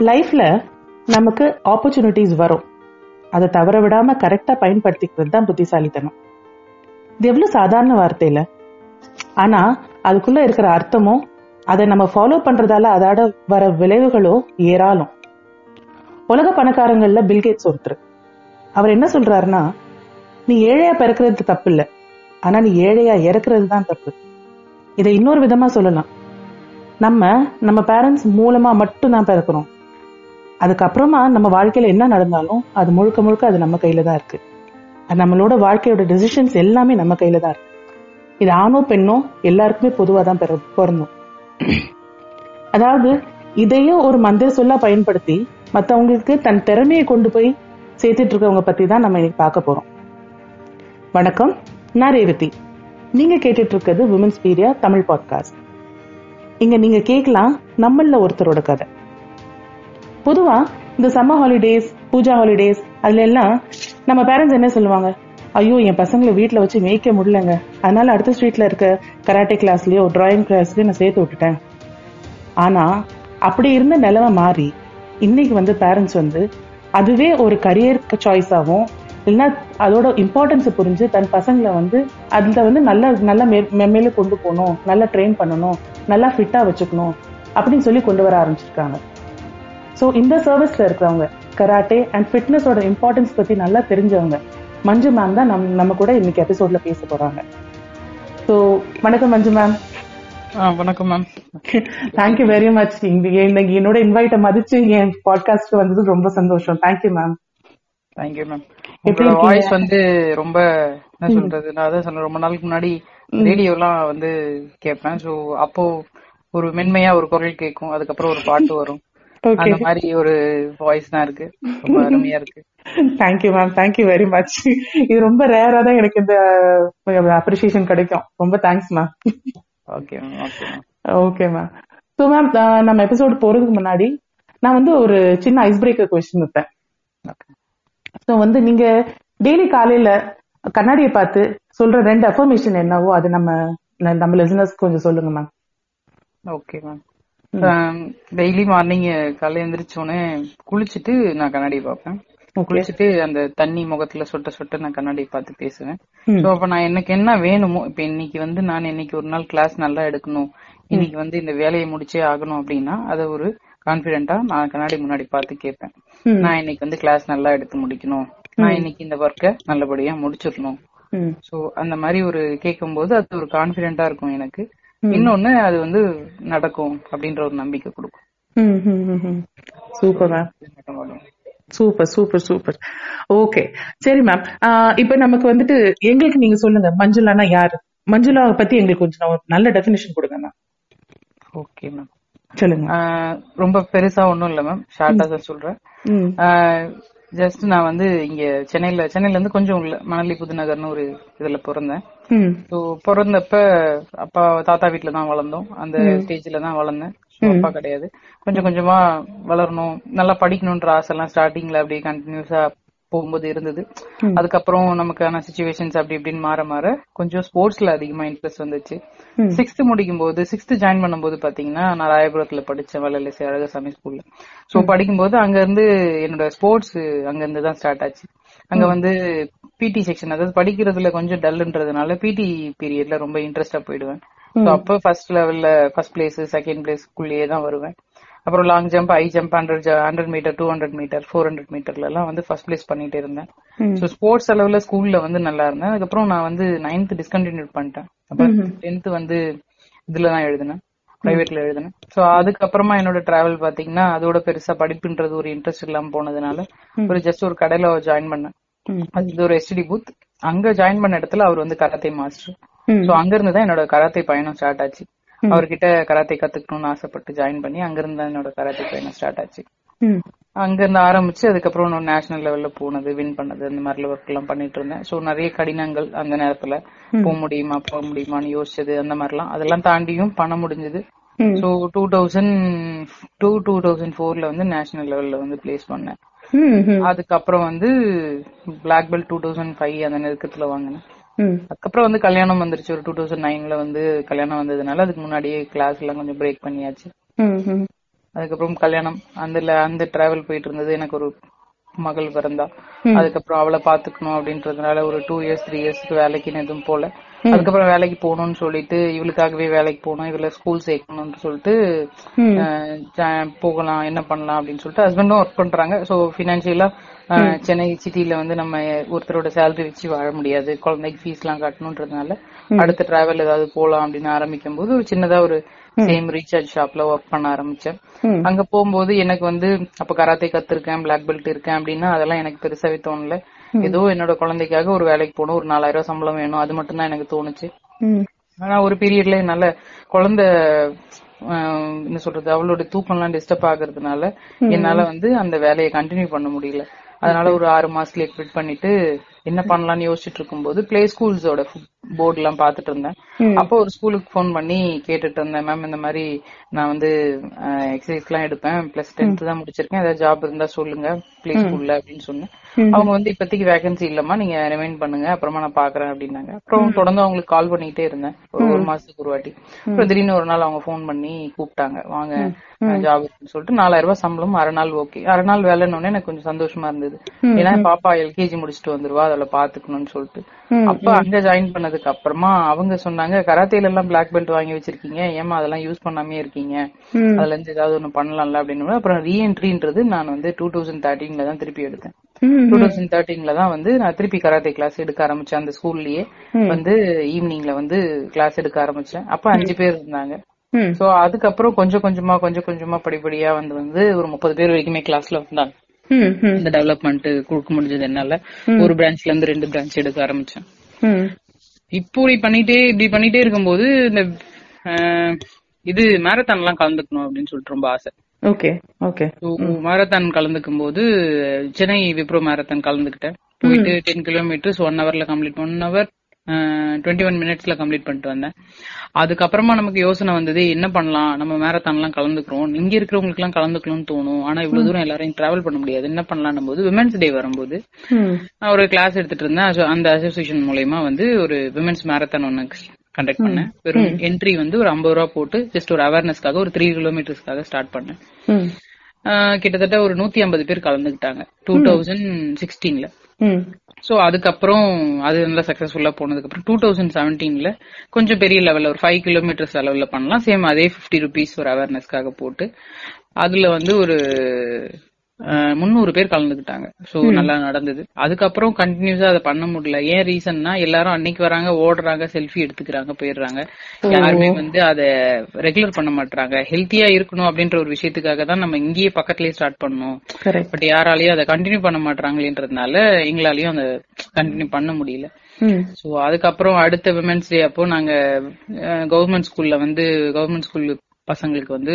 லைஃப்ல நமக்கு ஆப்பர்ச்சுனிட்டிஸ் வரும். அதை தவற விடாம கரெக்டா பயன்படுத்திக்கிறது தான் புத்திசாலித்தனம். இது எவ்வளவு சாதாரண வார்த்தையில? ஆனா அதுக்குள்ள இருக்கிற அர்த்தமும் அதை நம்ம ஃபாலோ பண்றதால அதோட வர விளைவுகளோ ஏராளம். உலக பணக்காரங்கள்ல பில்கேட்ஸ் ஒருத்தர். அவர் என்ன சொல்றாருன்னா நீ ஏழையா பிறக்கிறது தப்பு இல்ல ஆனா நீ ஏழையா இறக்குறது தான் தப்பு. இதை இன்னொரு விதமா சொல்லலாம். நம்ம நம்ம பேரண்ட்ஸ் மூலமா மட்டும் தான் பிறக்கிறோம். அதுக்கப்புறமா நம்ம வாழ்க்கையில என்ன நடந்தாலும் அது முழுக்க முழுக்க அது நம்ம கையில தான் இருக்கு. அது நம்மளோட வாழ்க்கையோட டெசிஷன்ஸ் எல்லாமே நம்ம கையில தான் இருக்கு. இது ஆணோ பெண்ணோ எல்லாருக்குமே பொதுவா தான் பிற- பிறந்தோம் அதாவது இதையும் ஒரு மந்திர சொல்லா பயன்படுத்தி மத்தவங்களுக்கு தன் திறமையை கொண்டு போய் சேர்த்துட்டு இருக்கவங்க பத்தி தான் நம்ம இன்னைக்கு பார்க்க போறோம். வணக்கம் நான் ரேவதி. நீங்க கேட்டுட்டு இருக்கிறது உமன்ஸ் பீரியா தமிழ் பாட்காஸ்ட் இங்க நீங்க கேட்கலாம் நம்மள ஒருத்தரோட கதை. பொதுவா இந்த சம்மர் ஹாலிடேஸ் பூஜா ஹாலிடேஸ் அதுல எல்லாம் நம்ம பேரண்ட்ஸ் என்ன சொல்லுவாங்க? ஐயோ என் பசங்களை வீட்ல வச்சு மேய்க்க முடியலங்க. அதனால அடுத்த ஸ்ட்ரீட்ல இருக்க கராட்டே கிளாஸ்லயோ டிராயிங் கிளாஸ்லயோ நான் சேர்த்து விட்டுட்டேன். ஆனா அப்படி இருந்த நிலவை மாறி இன்னைக்கு வந்து பேரண்ட்ஸ் வந்து அதுவே ஒரு கரியர் சாய்ஸாகவும் இல்லைன்னா அதோட இம்பார்ட்டன்ஸை புரிஞ்சு தன் பசங்களை வந்து அதில் வந்து நல்ல நல்ல மே- மென்மேல கொண்டு போகணும் நல்லா ட்ரெயின் பண்ணணும் நல்லா ஃபிட்டாக வச்சுக்கணும் அப்படின்னு சொல்லி கொண்டு வர ஆரம்பிச்சிருக்காங்க. ஸோ இந்த சர்வீஸ்ல இருக்கிறவங்க கராட்டே அண்ட் ஃபிட்னஸோட இம்பார்ட்டன்ஸ் பத்தி நல்லா தெரிஞ்சவங்க மஞ்சு மேம் தான் நம் நம்ம கூட இன்னைக்கு எபிசோட்ல பேச போறாங்க. ஸோ வணக்கம் மஞ்சு மேம் ஆ வணக்கம் மேம் தேங்க்யூ வெரி மச் இன்னைக்கு என்னோட இன்வைட்டை மதிச்சு என் பாட்காஸ்ட் வந்தது ரொம்ப சந்தோஷம். Thank you ma'am thank you ma'am இருக்கீங்க? வாய்ஸ் வந்து ரொம்ப என்ன சொல்றது நான் அதான் சொன்னேன் ரொம்ப நாளுக்கு முன்னாடி ரேடியோலாம் வந்து கேட்பேன். சோ அப்போ ஒரு மென்மையா ஒரு குரல் கேட்கும். அதுக்கப்புறம் ஒரு பாட்டு வரும். அந்த மாதிரி ஒரு வாய்ஸ் தான் இருக்கு. ரொம்ப அருமையா இருக்கு. Thank you ma'am thank you very much இது ரொம்ப ரேரா தான் எனக்கு இந்த அப்ரிசியேஷன் கிடைக்கும். ரொம்ப thanks ma'am okay ma'am okay ma'am okay ma'am so ma'am நம்ம எபிசோட் போறதுக்கு முன்னாடி நான் வந்து ஒரு சின்ன ஐஸ் பிரேக்கர் கொஸ்டின் வைப்பேன் ஸோ வந்து நீங்க டெய்லி காலையில கண்ணாடியை பார்த்து சொல்ற ரெண்டு அஃபர்மேஷன் என்னவோ அது நம்ம நம்ம லிசனர்ஸ் கொஞ்சம் சொல்லுங்க ma'am okay ma'am daily morning காலையில எந்திரிச்சோடனே குளிச்சுட்டு நான் கண்ணாடி பார்ப்பேன். குளிச்சுட்டு அந்த தண்ணி முகத்துல சொட்ட சொட்ட நான் கண்ணாடி பார்த்து பேசுவேன். சோ அப்ப நான் எனக்கு என்ன வேணுமோ இப்ப இன்னைக்கு வந்து நான் இன்னைக்கு ஒரு நாள் கிளாஸ் நல்லா எடுக்கணும். இன்னைக்கு வந்து இந்த வேலையை முடிச்சே ஆகணும் அப்படின்னா அத ஒரு கான்பிடென்ட்டா நான் கண்ணாடி முன்னாடி பார்த்து கேட்பேன். நான் இன்னைக்கு வந்து கிளாஸ் நல்லா எடுத்து முடிக்கணும். நான் இன்னைக்கு இந்த ஒர்க்கை நல்லபடியா முடிச்சிடணும். சோ அந்த மாதிரி ஒரு கேட்கும்போது அது ஒரு கான்பிடென்ட்டா இருக்கும் எனக்கு. இன்னொன்னு அது வந்து நடக்கும் அப்படின்ற ஒரு நம்பிக்கை கொடுக்கும். Super ma'am. Super super super. Okay. சரி மேம். இப்ப நமக்கு வந்துட்டு எங்களுக்கு நீங்க சொல்லுங்க மஞ்சுளானா யாரு? மஞ்சுளா பத்தி எங்களுக்கு கொஞ்சம் ஒரு நல்ல டெபினிஷன் கொடுங்க மேம். Okay ma'am. சொல்லுங்க. ரொம்ப பெருசா ஒண்ணும் இல்ல மேம். ஷார்ட்டா தான் சொல்றேன். ஜஸ்ட் நான் வந்து இங்க சென்னையில சென்னையில இருந்து கொஞ்சம் உள்ள மணலி புதுநகர்னு ஒரு இதுல பிறந்தேன். ஸோ பிறந்தப்ப அப்பா தாத்தா வீட்ல தான் வளர்ந்தோம். அந்த ஸ்டேஜ்ல தான் வளர்ந்தேன். அப்பா கிடையாது. கொஞ்சம் கொஞ்சமா வளரணும். நல்லா படிக்கணும்ன்ற ஆசை எல்லாம் ஸ்டார்டிங்ல அப்படியே கண்டினியூஸா போகும்போது இருந்தது. அதுக்கப்புறம் நமக்கான சுச்சுவேஷன்ஸ் அப்படி இப்படின்னு மாற மாற கொஞ்சம் ஸ்போர்ட்ஸ்ல அதிகமா இன்ட்ரெஸ்ட் வந்துச்சு. சிக்ஸ்த் முடிக்கும் போது சிக்ஸ்த் ஜாயின் பண்ணும்போது பாத்தீங்கன்னா நான் ராயபுரத்துல படிச்சேன் வல்லலேசி அழகசாமி ஸ்கூல்ல சோ படிக்கும்போது அங்க இருந்து என்னோட ஸ்போர்ட்ஸ் அங்க இருந்து தான் ஸ்டார்ட் ஆச்சு. அங்க வந்து பிடி செக்ஷன் அதாவது படிக்கிறதுல கொஞ்சம் டல்ன்றதுனால பிடி பீரியட்ல ரொம்ப இன்ட்ரெஸ்டா போயிடுவேன். அப்ப ஃபர்ஸ்ட் லெவல்ல ஃபர்ஸ்ட் பிளேஸ் செகண்ட் பிளேஸ்க்குள்ளேயே தான் வருவேன். அப்புறம் long jump high jump hundred hundred metre two hundred metre four hundred மீட்டர்ல எல்லாம் வந்து ஃபர்ஸ்ட் பிளேஸ் பண்ணிட்டு இருந்தேன். ஸோ ஸ்போர்ட்ஸ் அளவுல ஸ்கூல்ல வந்து நல்லா இருந்தேன். அதுக்கப்புறம் நான் வந்து நைன்த் டிஸ்கண்டினியூ பண்ணிட்டேன். அப்ப டென்த் வந்து இதுல தான் எழுதினேன். பிரைவேட்ல எழுதினேன். சோ அதுக்கப்புறமா என்னோட டிராவல் பாத்தீங்கன்னா அதோட பெருசா படிப்புன்றது ஒரு இன்ட்ரெஸ்ட் இல்லாம போனதுனால ஒரு ஜஸ்ட் ஒரு கடையில ஜாயின் பண்ணேன். அது இது ஒரு எஸ்டிடி பூத் அங்க ஜாயின் பண்ண இடத்துல அவர் வந்து கராத்தே மாஸ்டர். சோ அங்க இருந்து தான் என்னோட கராத்தே பயணம் ஸ்டார்ட் ஆச்சு. அவர்கிட்ட கராத்தே கத்துக்கணும்னு ஆசைப்பட்டு ஜாயின் பண்ணி அங்க இருந்து தான் என்னோட கராத்தே பயணம் ஸ்டார்ட் ஆச்சு ம். அங்க இருந்து ஆரம்பிச்சு அதுக்கப்புறம் நான் நேஷனல் லெவல்ல போனது வின் பண்ணது அந்த மாதிரி ஒர்க் எல்லாம் பண்ணிட்டு இருந்தேன் சோ நிறைய கடினங்கள் அந்த நேரத்துல போக முடியுமா போக முடியுமான்னு யோசிச்சது அந்த மாதிரிலாம் அதெல்லாம் தாண்டியும் பண்ண முடிஞ்சது. So two thousand two two thousand ஃபோர்ல வந்து நேஷனல் லெவல்ல வந்து பிளேஸ் பண்ணேன். அதுக்கப்புறம் வந்து black belt two thousand five அந்த நெருக்கத்துல வாங்கினேன். அதுக்கப்புறம் வந்து கல்யாணம் வந்துருச்சு. ஒரு டூ தௌசண்ட் நைன்ல வந்து கல்யாணம் வந்ததுனால அதுக்கு முன்னாடியே கிளாஸ் எல்லாம் கொஞ்சம் பிரேக் பண்ணியாச்சு. அதுக்கப்புறம் கல்யாணம். அந்த அந்த டிராவல் போயிட்டு இருந்தது எனக்கு ஒரு மகள் பிறந்தா. அதுக்கப்புறம் அவளை பாத்துக்கணும் அப்படின்றதுனால ஒரு டூ இயர்ஸ் த்ரீ இயர்ஸ்க்கு வேலைக்குன்னு எதுவும் போல. அதுக்கப்புறம் வேலைக்கு போகணும்னு சொல்லிட்டு இவளுக்காகவே வேலைக்கு போகணும் இவள ஸ்கூல் சேர்க்கணும்னு சொல்லிட்டு போகலாம் என்ன பண்ணலாம் அப்படின்னு சொல்லிட்டு ஹஸ்பண்டும் ஒர்க் பண்றாங்க. சோ பினான்சியலா சென்னை சிட்டில வந்து நம்ம ஒருத்தரோட சேலரி வச்சு வாழ முடியாது. குழந்தைக்கு ஃபீஸ் எல்லாம் கட்டணுன்றதுனால அடுத்த டிராவல் ஏதாவது போலாம் அப்படின்னு ஆரம்பிக்கும் போது ஒரு சின்னதா ஒரு சேம் ரீசார்ஜ் ஷாப்ல ஒர்க் பண்ண ஆரம்பிச்சேன். அங்க போகும்போது எனக்கு வந்து அப்ப கராத்தே கத்திருக்கேன் பிளாக் பெல்ட் இருக்கேன் அப்படின்னா அதெல்லாம் எனக்கு பெருசாவே தோணல. ஏதோ என்னோட குழந்தைக்காக ஒரு வேலைக்கு போகணும் ஒரு நாலாயிரம் ரூபாய் சம்பளம் வேணும் அது மட்டும் தான் எனக்கு தோணுச்சு. ஆனா ஒரு பீரியட்ல என்னால குழந்தை என்ன சொல்றது அவளோட தூக்கம்லாம் டிஸ்டர்ப் ஆகுறதுனால என்னால வந்து அந்த வேலையை கண்டினியூ பண்ண முடியல. அதனால ஒரு ஆறு மாசத்துல குவிட் பண்ணிட்டு என்ன பண்ணலாம்னு யோசிச்சுட்டு இருக்கும்போது பிளே ஸ்கூல்ஸோட போர்டு எல்லாம் பாத்துட்டு இருந்தேன் அப்போ ஒரு ஸ்கூலுக்கு ஃபோன் பண்ணி கேட்டுட்டு இருந்தேன் மேம் இந்த மாதிரி நான் வந்து எக்ஸசைஸ் எல்லாம் எடுப்பேன். பிளஸ் டென்த் தான் முடிச்சிருக்கேன். ஏதாவது ஜாப் இருந்தா சொல்லுங்க. பிளே ஸ்கூல்ல அப்படின்னு சொன்னேன். அவங்க வந்து இப்போதைக்கு வேகன்சி இல்லம்மா. நீங்க ரிமைண்ட் பண்ணுங்க. அப்புறமா நான் பாக்குறேன் அப்படின்னாங்க. அப்புறம் தொடர்ந்து அவங்களுக்கு கால் பண்ணிட்டே இருந்தேன். ஒரு ஒரு மாசத்துக்கு ஒரு வாட்டி. அப்புறம் திடீர்னு ஒரு நாள் அவங்க ஃபோன் பண்ணி கூப்பிட்டாங்க. வாங்க ஜாப் சொல்லிட்டு நாலாயிரம் ரூபாய் சம்பளம் அரை நாள் ஓகே அரை நாள் வேலைன்னு எனக்கு கொஞ்சம் சந்தோஷமா இருந்தது. ஏன்னா பாப்பா எல்கேஜி முடிச்சுட்டு வந்துருவா. அதில் பாத்துக்கணும்னு சொல்லிட்டு. அப்ப அங்க ஜாயின் பண்ணதுக்கு அப்புறமா அவங்க சொன்னாங்க கராத்தேல எல்லாம் பிளாக் பெல்ட் வாங்கி வச்சிருக்கீங்க. ஏமா அதெல்லாம் யூஸ் பண்ணாமே இருக்கீங்க. அதுல இருந்து ஏதாவது ஒண்ணு பண்ணலாம்ல? அப்படின்னு அப்புறம் ரீஎன்ட்ரின்றது நான் வந்து டூ தௌசண்ட் தேர்ட்டீன்ல தான் திருப்பி எடுத்தேன். டூ தௌசண்ட் தேர்ட்டீன்ல தான் வந்து நான் திருப்பி கராத்தே கிளாஸ் எடுக்க ஆரம்பிச்சேன். அந்த ஸ்கூல்லயே வந்து ஈவினிங்ல வந்து கிளாஸ் எடுக்க ஆரம்பிச்சேன். அப்ப அஞ்சு பேர் இருந்தாங்க. சோ அதுக்கப்புறம் கொஞ்சம் கொஞ்சமா கொஞ்சம் கொஞ்சமா படிப்படியா வந்து வந்து ஒரு முப்பது பேர் வரைக்குமே கிளாஸ்ல வந்தாங்க. இந்த டெவலப்மெண்ட் கொடுக்க முடிஞ்சது என்னால. ஒரு பிரான்ச்ல இருந்து ரெண்டு பிரான்ச் எடுக்க ஆரம்பிச்சேன். இப்போ பண்ணிட்டே இப்படி பண்ணிட்டே இருக்கும்போது இந்த இது மேரத்தான் எல்லாம் கலந்துக்கணும் அப்படின்னு சொல்லிட்டு ரொம்ப ஆசை. Okay okay. மேரத்தான் கலந்துக்கும் போது சென்னை விப்ரோ மேரத்தான் கலந்துக்கிட்டேன். போயிட்டு டென் கிலோமீட்டர்ஸ் ஒன் ஹவர்ல complete one hour twenty one மினிட்ஸ்ல கம்ப்ளீட் பண்ணிட்டு வந்தேன். அதுக்கப்புறமா நமக்கு யோசனை வந்தது என்ன பண்ணலாம்? நம்ம மேரத்தான் எல்லாம் கலந்துக்கிறோம். இங்க இருக்கிறவங்களுக்கு எல்லாம் கலந்துக்கணும்னு தோணும். ஆனா இவ்வளவு தூரம் எல்லாரையும் டிராவல் பண்ண முடியாது. என்ன பண்ணலாம் போது விமென்ஸ் டே வரும்போது. நான் ஒரு கிளாஸ் எடுத்துட்டு இருந்தேன். அந்த அசோசியேஷன் மூலயமா வந்து ஒரு விமென்ஸ் மேரத்தான் ஒன்னு கண்டக்ட் பண்ணேன். வெறும் என்ட்ரி வந்து ஒரு ஐம்பது ரூபா போட்டு ஜஸ்ட் ஒரு அவேர்னஸ்க்காக ஒரு த்ரீ கிலோமீட்டர்ஸ்க்காக ஸ்டார்ட் பண்ணேன். கிட்டத்தட்ட ஒரு நூத்தி ஐம்பது பேர் கலந்துக்கிட்டாங்க. டூ தௌசண்ட் சிக்ஸ்டீன்ல ஸோ சோ அதுக்கப்புறம் அது நல்லா சக்சஸ்ஃபுல்லா போனதுக்கு அப்புறம் டூ தௌசண்ட் செவன்டீன்ல கொஞ்சம் பெரிய லெவல்ல ஒரு ஃபைவ் கிலோமீட்டர்ஸ் அளவுல பண்ணலாம். சேம் அதே 50 ருபீஸ் ஒரு அவேர்னஸ்க்காக போட்டு. அதுல வந்து ஒரு முந்நூறு பேர் கலந்துக்கிட்டாங்க. சோ நல்லா நடந்தது. அதுக்கப்புறம் கண்டினியூஸா அதை பண்ண முடியல. ஏன் ரீசன்னா எல்லாரும் அன்னைக்கு வராங்க ஓடுறாங்க செல்ஃபி எடுத்துக்கிறாங்க போயிடுறாங்க. யாருமே வந்து அதை ரெகுலர் பண்ண மாட்டாங்க ஹெல்த்தியா இருக்கணும் அப்படின்ற ஒரு விஷயத்துக்காக தான் நம்ம இங்கேயே பக்கத்துலயே ஸ்டார்ட் பண்ணோம். பட் யாராலையும் அதை கண்டினியூ பண்ண மாட்டாங்களேன்றதுனால எங்களாலயும் அதை கண்டினியூ பண்ண முடியல. சோ அதுக்கப்புறம் அடுத்த விமென்ஸ் டே அப்போ நாங்க கவர்மெண்ட் ஸ்கூல்ல வந்து கவர்மெண்ட் ஸ்கூல் பசங்களுக்கு வந்து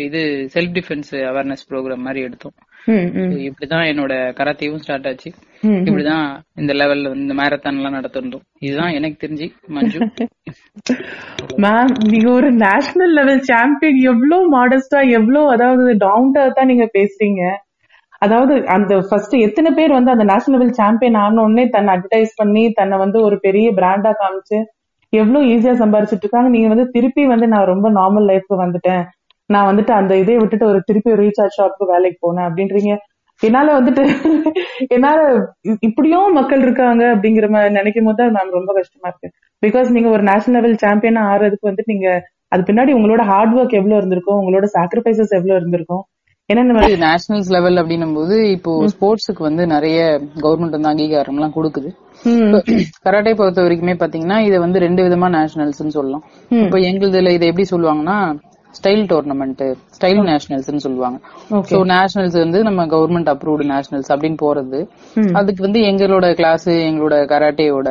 இது செல்ஃப் டிஃபென்ஸ் அவேர்னஸ் ப்ரோக்ராம் மாதிரி எடுத்தோம். இப்படிதான் என்னோட கராத்தேவும் ஸ்டார்ட் ஆச்சு. இப்படிதான் இந்த லெவல்ல இந்த மேரத்தான் எல்லாம் நடத்திருந்தோம். இதுதான் எனக்கு தெரிஞ்சு மஞ்சு. மேம் நீங்க ஒரு நேஷனல் லெவல் சாம்பியன் எவ்வளவு மாடஸ்டா எவ்வளவு அதாவது டவுன்டா தான் நீங்க பேசுறீங்க. அதாவது அந்த ஃபர்ஸ்ட் எத்தனை பேர் வந்து அந்த நேஷனல் லெவல் சாம்பியன் ஆன உடனே தன்னை அட்வர்டைஸ் பண்ணி தன்னை வந்து ஒரு பெரிய பிராண்டா காமிச்சு எவ்வளவு ஈஸியா சம்பாரிச்சிட்டு இருக்காங்க. நீங்க வந்து திருப்பி வந்து நான் ரொம்ப நார்மல் லைஃப்க்கு வந்துட்டேன். நான் வந்துட்டு அந்த இதை விட்டுட்டு ஒரு திருப்பி ரீசார்ஜ் ஷாப்க்கு வேலைக்கு போனேன் அப்படின்றீங்க. என்னால வந்துட்டு என்னால இப்படியும் மக்கள் இருக்காங்க அப்படிங்கிற மாதிரி நினைக்கும் போது தான் மேம் ரொம்ப கஷ்டமா இருக்கு. பிகாஸ் நீங்க ஒரு நேஷனல் லெவல் சாம்பியனா ஆறதுக்கு வந்துட்டு நீங்க அது பின்னாடி உங்களோட ஹார்ட் ஒர்க் எவ்வளவு இருந்திருக்கும் உங்களோட சாக்ரிஃபைசஸ் எவ்வளவு இருந்திருக்கும். ஏன்னா இந்த மாதிரி நேஷனல்ஸ் லெவல் அப்படின்னும் போது இப்போ ஸ்போர்ட்ஸுக்கு வந்து நிறைய கவர்மெண்ட் வந்து அங்கீகாரம் எல்லாம் கொடுக்குது கராட்டே பொறுத்த வரைக்குமே பாத்தீங்கன்னா இதை வந்து ரெண்டு விதமா நேஷனல்ஸ் சொல்லுவோம் இப்போ எங்களுதுல இதை எப்படி சொல்லுவாங்கன்னா ஸ்டைல் டோர்னமெண்ட் ஸ்டைல் நேஷனல்ஸ் சொல்லுவாங்க. சோ நேஷனல்ஸ் வந்து நம்ம கவர்மெண்ட் அப்ரூவ்டு நேஷனல்ஸ் அப்படின்னு போறது. அதுக்கு வந்து எங்களோட கிளாஸ் எங்களோட கராட்டேயோட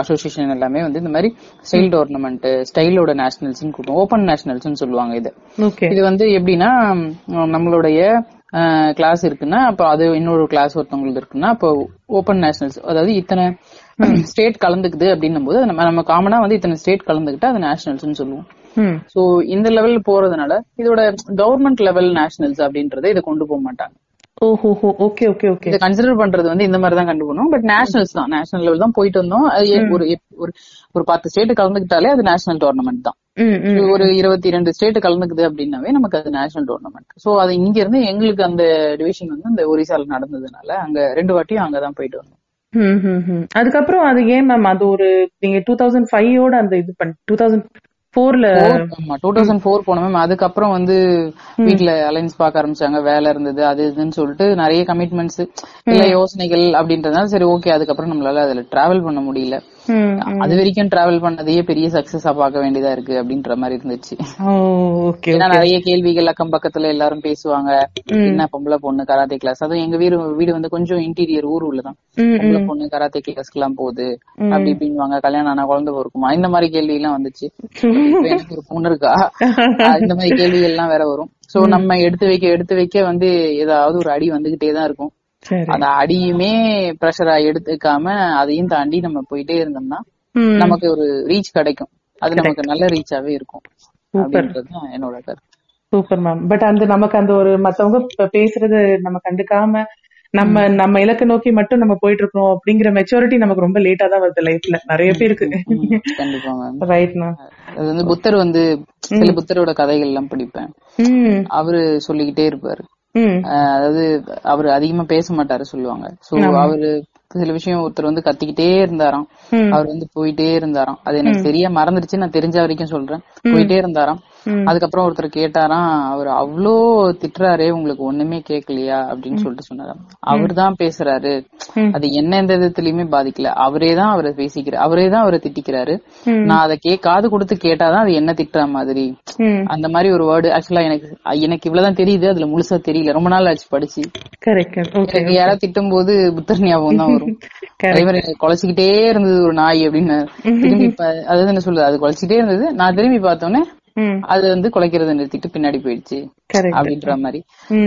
அசோசியேஷன் எல்லாமே வந்து இந்த மாதிரி ஸ்டைல் டோர்னமெண்ட் ஸ்டைலோட நேஷனல்ஸ் கூட்டம் ஓபன் நேஷனல்ஸ் சொல்லுவாங்க இது. இது வந்து எப்படின்னா நம்மளுடைய கிளாஸ் இருக்குன்னா அப்ப அது இன்னொரு கிளாஸ் ஒருத்தவங்களுக்கு இருக்குன்னா அப்போ ஓபன் நேஷனல்ஸ் அதாவது இத்தனை ஸ்டேட் கலந்துக்குது அப்படின்னும் போது நம்ம நம்ம காமனா வந்து இத்தனை ஸ்டேட் கலந்துக்கிட்டா அது நேஷனல்ஸ் சொல்லுவோம். சோ இந்த லெவல்ல போறதுனால இதோட கவர்மெண்ட் லெவல் நேஷனல்ஸ் அப்படின்றத இதை கொண்டு போக மாட்டாங்க. ஓஹோ ஓகே ஓகே ஓகே இதை கன்சிடர் பண்றது வந்து இந்த மாதிரி தான் கண்டுக்கணும் பட் நேஷனல்ஸ் தான் நேஷனல் லெவல் தான் போயிட்டு வந்தோம். ஏ- ஒரு ஒரு ஒரு பத்து ஸ்டேட் கலந்துக்கிட்டாலே அது நேஷனல் டோர்னமெண்ட் தான். ம் ஒரு இருபத்தி ரெண்டு ஸ்டேட் கலந்துக்குது அப்படின்னாவே நமக்கு அது நேஷனல் டோர்னமெண்ட் சோ அது இங்க இருந்து எங்களுக்கு அந்த டிவிஷன் வந்து இந்த ஒரிசால நடந்ததுனால அங்க ரெண்டு வாட்டியும் அங்கதான் போயிட்டு வந்தோம். அதுக்கப்புறம் அது ஏன் மேம் அது ஒரு நீங்க டூ தௌசண்ட் ஃபைவோட அந்த இது பண்ண டூ தௌசண்ட் ஃபோர்ல ஆமா டூ தௌசண்ட் ஃபோர் போனோம் மேம். அதுக்கப்புறம் வந்து வீட்ல அலைன்ஸ் பார்க்க ஆரம்பிச்சாங்க. வேலை இருந்தது அது இதுன்னு சொல்லிட்டு நிறைய கமிட்மெண்ட்ஸ் இல்ல யோசனைகள் அப்படின்றதுனால சரி ஓகே அதுக்கப்புறம் நம்மளால அதுல டிராவல் பண்ண முடியல. அது வரைக்கும் டிராவல் பண்ணதையே பெரிய சக்சஸா பார்க்க வேண்டியதா இருக்கு அப்படின்ற மாதிரி இருந்துச்சு. ஏன்னா நிறைய கேள்விகள் அக்கம் பக்கத்துல எல்லாரும் பேசுவாங்க. என்ன பொம்பளை பொண்ணு கராத்தே கிளாஸ் அதுவும் எங்க வீடு வீடு வந்து கொஞ்சம் இன்டீரியர் ஊர் உள்ளதான். பொம்பளை பொண்ணு கராத்தே கிளாஸ்க்கு எல்லாம் போகுது. அப்படி இப்படின்னுவாங்க. கல்யாணம் ஆனா குழந்தை பொறுக்குமா? இந்த மாதிரி கேள்வி எல்லாம் வந்துச்சு எனக்கு ஒரு பொண்ணு இருக்கா? இந்த மாதிரி கேள்விகள் எல்லாம் வேற வரும். சோ நம்ம எடுத்து வைக்க எடுத்து வைக்க வந்து ஏதாவது ஒரு அடி வந்துகிட்டே தான் இருக்கும். அந்த அடியுமே ப்ரெஷரா எடுத்துக்காம அதையும் தாண்டி நம்ம போயிட்டே இருந்தோம்னா. நமக்கு ஒரு ரீச் கிடைக்கும். அது நமக்கு நல்ல ரீச்சாவே இருக்கும். அப்படின்றது என்னோட கருத்து. Super ma'am. பட் அந்த நமக்கு அந்த ஒரு மத்தவங்க பேசுறது நம்ம கண்டுக்காம நம்ம நம்ம இலக்கு நோக்கி மட்டும் நம்ம போயிட்டு இருக்கோம் அப்படிங்கிற மெச்சூரிட்டி நமக்கு ரொம்ப லேட்டா தான் வருது லைஃப்ல நிறைய பேருக்கு. கண்டிப்பா அது வந்து புத்தர் வந்து சில புத்தரோட கதைகள் எல்லாம் படிப்பேன் அவரு சொல்லிக்கிட்டே இருப்பாரு. அதாவது அவரு அதிகமா பேச மாட்டாரு சொல்லுவாங்க. சோ அவரு சில விஷயம் ஒருத்தர் வந்து கத்திக்கிட்டே இருந்தாராம். அவர் வந்து போயிட்டே இருந்தாராம். அது எனக்கு சரியா மறந்துருச்சு நான் தெரிஞ்ச வரைக்கும் சொல்றேன். போயிட்டே இருந்தாராம். அதுக்கப்புறம் ஒருத்தர் கேட்டாராம் அவர் அவ்வளோ திட்டுறாரே உங்களுக்கு ஒண்ணுமே கேட்கலையா அப்படின்னு சொல்லிட்டு சொன்னாராம். அவர் தான் பேசுறாரு. அது என்ன எந்த விதத்திலயுமே பாதிக்கல. அவரே தான் அவரை பேசிக்கிறார். அவரே தான் அவரை திட்டிக்கிறாரு. நான் அதை கே காது கொடுத்து கேட்டாதான் அது என்ன திட்டுற மாதிரி. அந்த மாதிரி ஒரு வேர்டு ஆக்சுவலா எனக்கு எனக்கு இவ்வளவுதான் தெரியுது. அதுல முழுசா தெரியல. ரொம்ப நாள் ஆச்சு படிச்சு. எனக்கு யாராவது திட்டும் போது புத்தர் ஞாபகம் தான் வரும். குலைச்சிக்கிட்டே இருந்தது ஒரு நாய் அப்படின்னு. திரும்பி அதாவது என்ன சொல்றது? அது குலைச்சிக்கிட்டே இருந்தது. நான் திரும்பி பார்த்தோன்னே அது வந்து குலைக்கிறத நிறுத்திட்டு பின்னாடி போயிடுச்சு அப்படின்ற மாதிரி.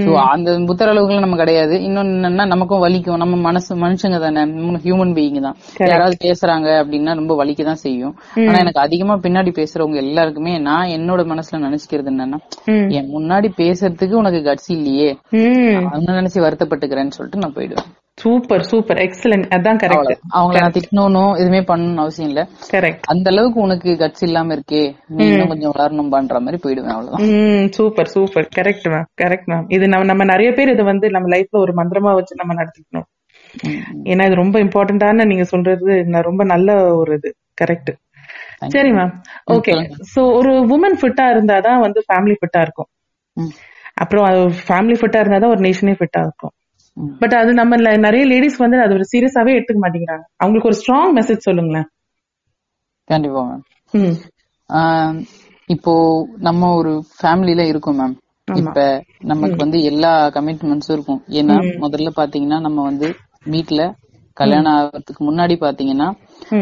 சோ அந்த புத்தர் அளவுக்குலாம் நம்ம கிடையாது. இன்னொன்னு என்னன்னா நமக்கும் வலிக்கும். நம்ம மனசு மனுஷங்க தானே. ஹியூமன் பீயிங் தான். யாராவது பேசுறாங்க அப்படின்னா ரொம்ப வலிக்க தான் செய்யும் ஆனா எனக்கு அதிகமா பின்னாடி பேசுறவங்க எல்லாருக்குமே நான் என்னோட மனசுல நினைச்சுக்கிறது என்னன்னா. என் முன்னாடி பேசுறதுக்கு உனக்கு கட்சி இல்லையே. அவங்க நினைச்சு வருத்தப்பட்டுக்கிறேன்னு சொல்லிட்டு நான் போயிடுவேன். சூப்பர் சூப்பர் எக்ஸலன்ட் அதான் கரெக்ட் அவங்கள நான் திட்டணும் எதுவுமே பண்ணணும்னு அவசியம் இல்ல. கரெக்ட் அந்த அளவுக்கு உனக்கு கட்சி இல்லாம இருக்கே நீ இன்னும் கொஞ்சம் வளரணும் பண்ற மாதிரி போயிடுவேன் அவ்வளவுதான். Super super correct ma'am correct ma'am இது நம்ம நம்ம நிறைய பேர் இது வந்து நம்ம லைஃப்ல ஒரு மந்திரமா வச்சு நம்ம நடத்திக்கணும். ஏன்னா இது ரொம்ப இம்பார்ட்டன்டான நீங்க சொல்றது ரொம்ப நல்ல ஒரு இது. கரெக்ட் சரி மேம் ஓகே சோ ஒரு உமன் ஃபிட்டா இருந்தாதான் வந்து ஃபேமிலி ஃபிட்டா இருக்கும். அப்புறம் ஃபேமிலி ஃபிட்டா இருந்தாதான் ஒரு நேஷனே ஃபிட்டா இருக்கும். பட் அது நம்ம நிறைய லேடிஸ் வந்து அது ஒரு சீரியஸாவே எடுத்துக்க மாட்டேங்கிறாங்க. அவங்களுக்கு ஒரு ஸ்ட்ராங் மெசேஜ் சொல்லுங்களேன். கண்டிப்பா மேம் இப்போ நம்ம ஒரு ஃபேமிலில இருக்கோம் மேம் இப்ப நமக்கு வந்து எல்லா கமிட்மெண்ட்ஸும் இருக்கும். ஏன்னா முதல்ல பாத்தீங்கன்னா நம்ம வந்து வீட்ல கல்யாணம் ஆகிறதுக்கு முன்னாடி பாத்தீங்கன்னா.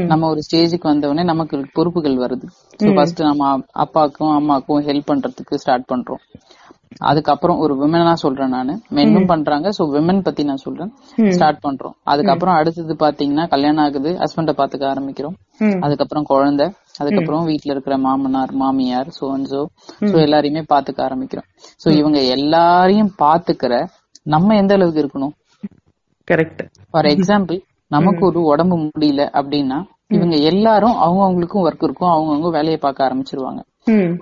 நம்ம ஒரு ஸ்டேஜுக்கு வந்தவொடனே நமக்கு பொறுப்புகள் வருது. ஃபர்ஸ்ட் நம்ம அப்பாக்கும் அம்மாக்கும் ஹெல்ப் பண்றதுக்கு ஸ்டார்ட் பண்றோம். அதுக்கப்புறம் ஒரு விமனா சொல்றேன் நானு. மென்னும் பண்றாங்க. சோ விமன் பத்தி நான் சொல்றேன். ஸ்டார்ட் பண்றோம். அதுக்கப்புறம் அடுத்தது பாத்தீங்கன்னா கல்யாணம் ஆகுது. ஹஸ்பண்ட பாத்துக்க ஆரம்பிக்கிறோம். அதுக்கப்புறம் குழந்தை. அதுக்கப்புறம் வீட்ல இருக்கிற மாமனார் மாமியார் சோ சோ எல்லாரையுமே பாத்துக்க ஆரம்பிக்கிறோம். சோ இவங்க எல்லாரையும் பாத்துக்கிற நம்ம எந்த அளவுக்கு இருக்கணும்? கரெக்ட் ஃபார் எக்ஸாம்பிள் நமக்கு ஒரு உடம்பு முடியல அப்படின்னா இவங்க எல்லாரும் அவங்க அவங்களுக்கும் ஒர்க் இருக்கும். அவங்கவுங்க வேலையை பார்க்க ஆரம்பிச்சிருவாங்க.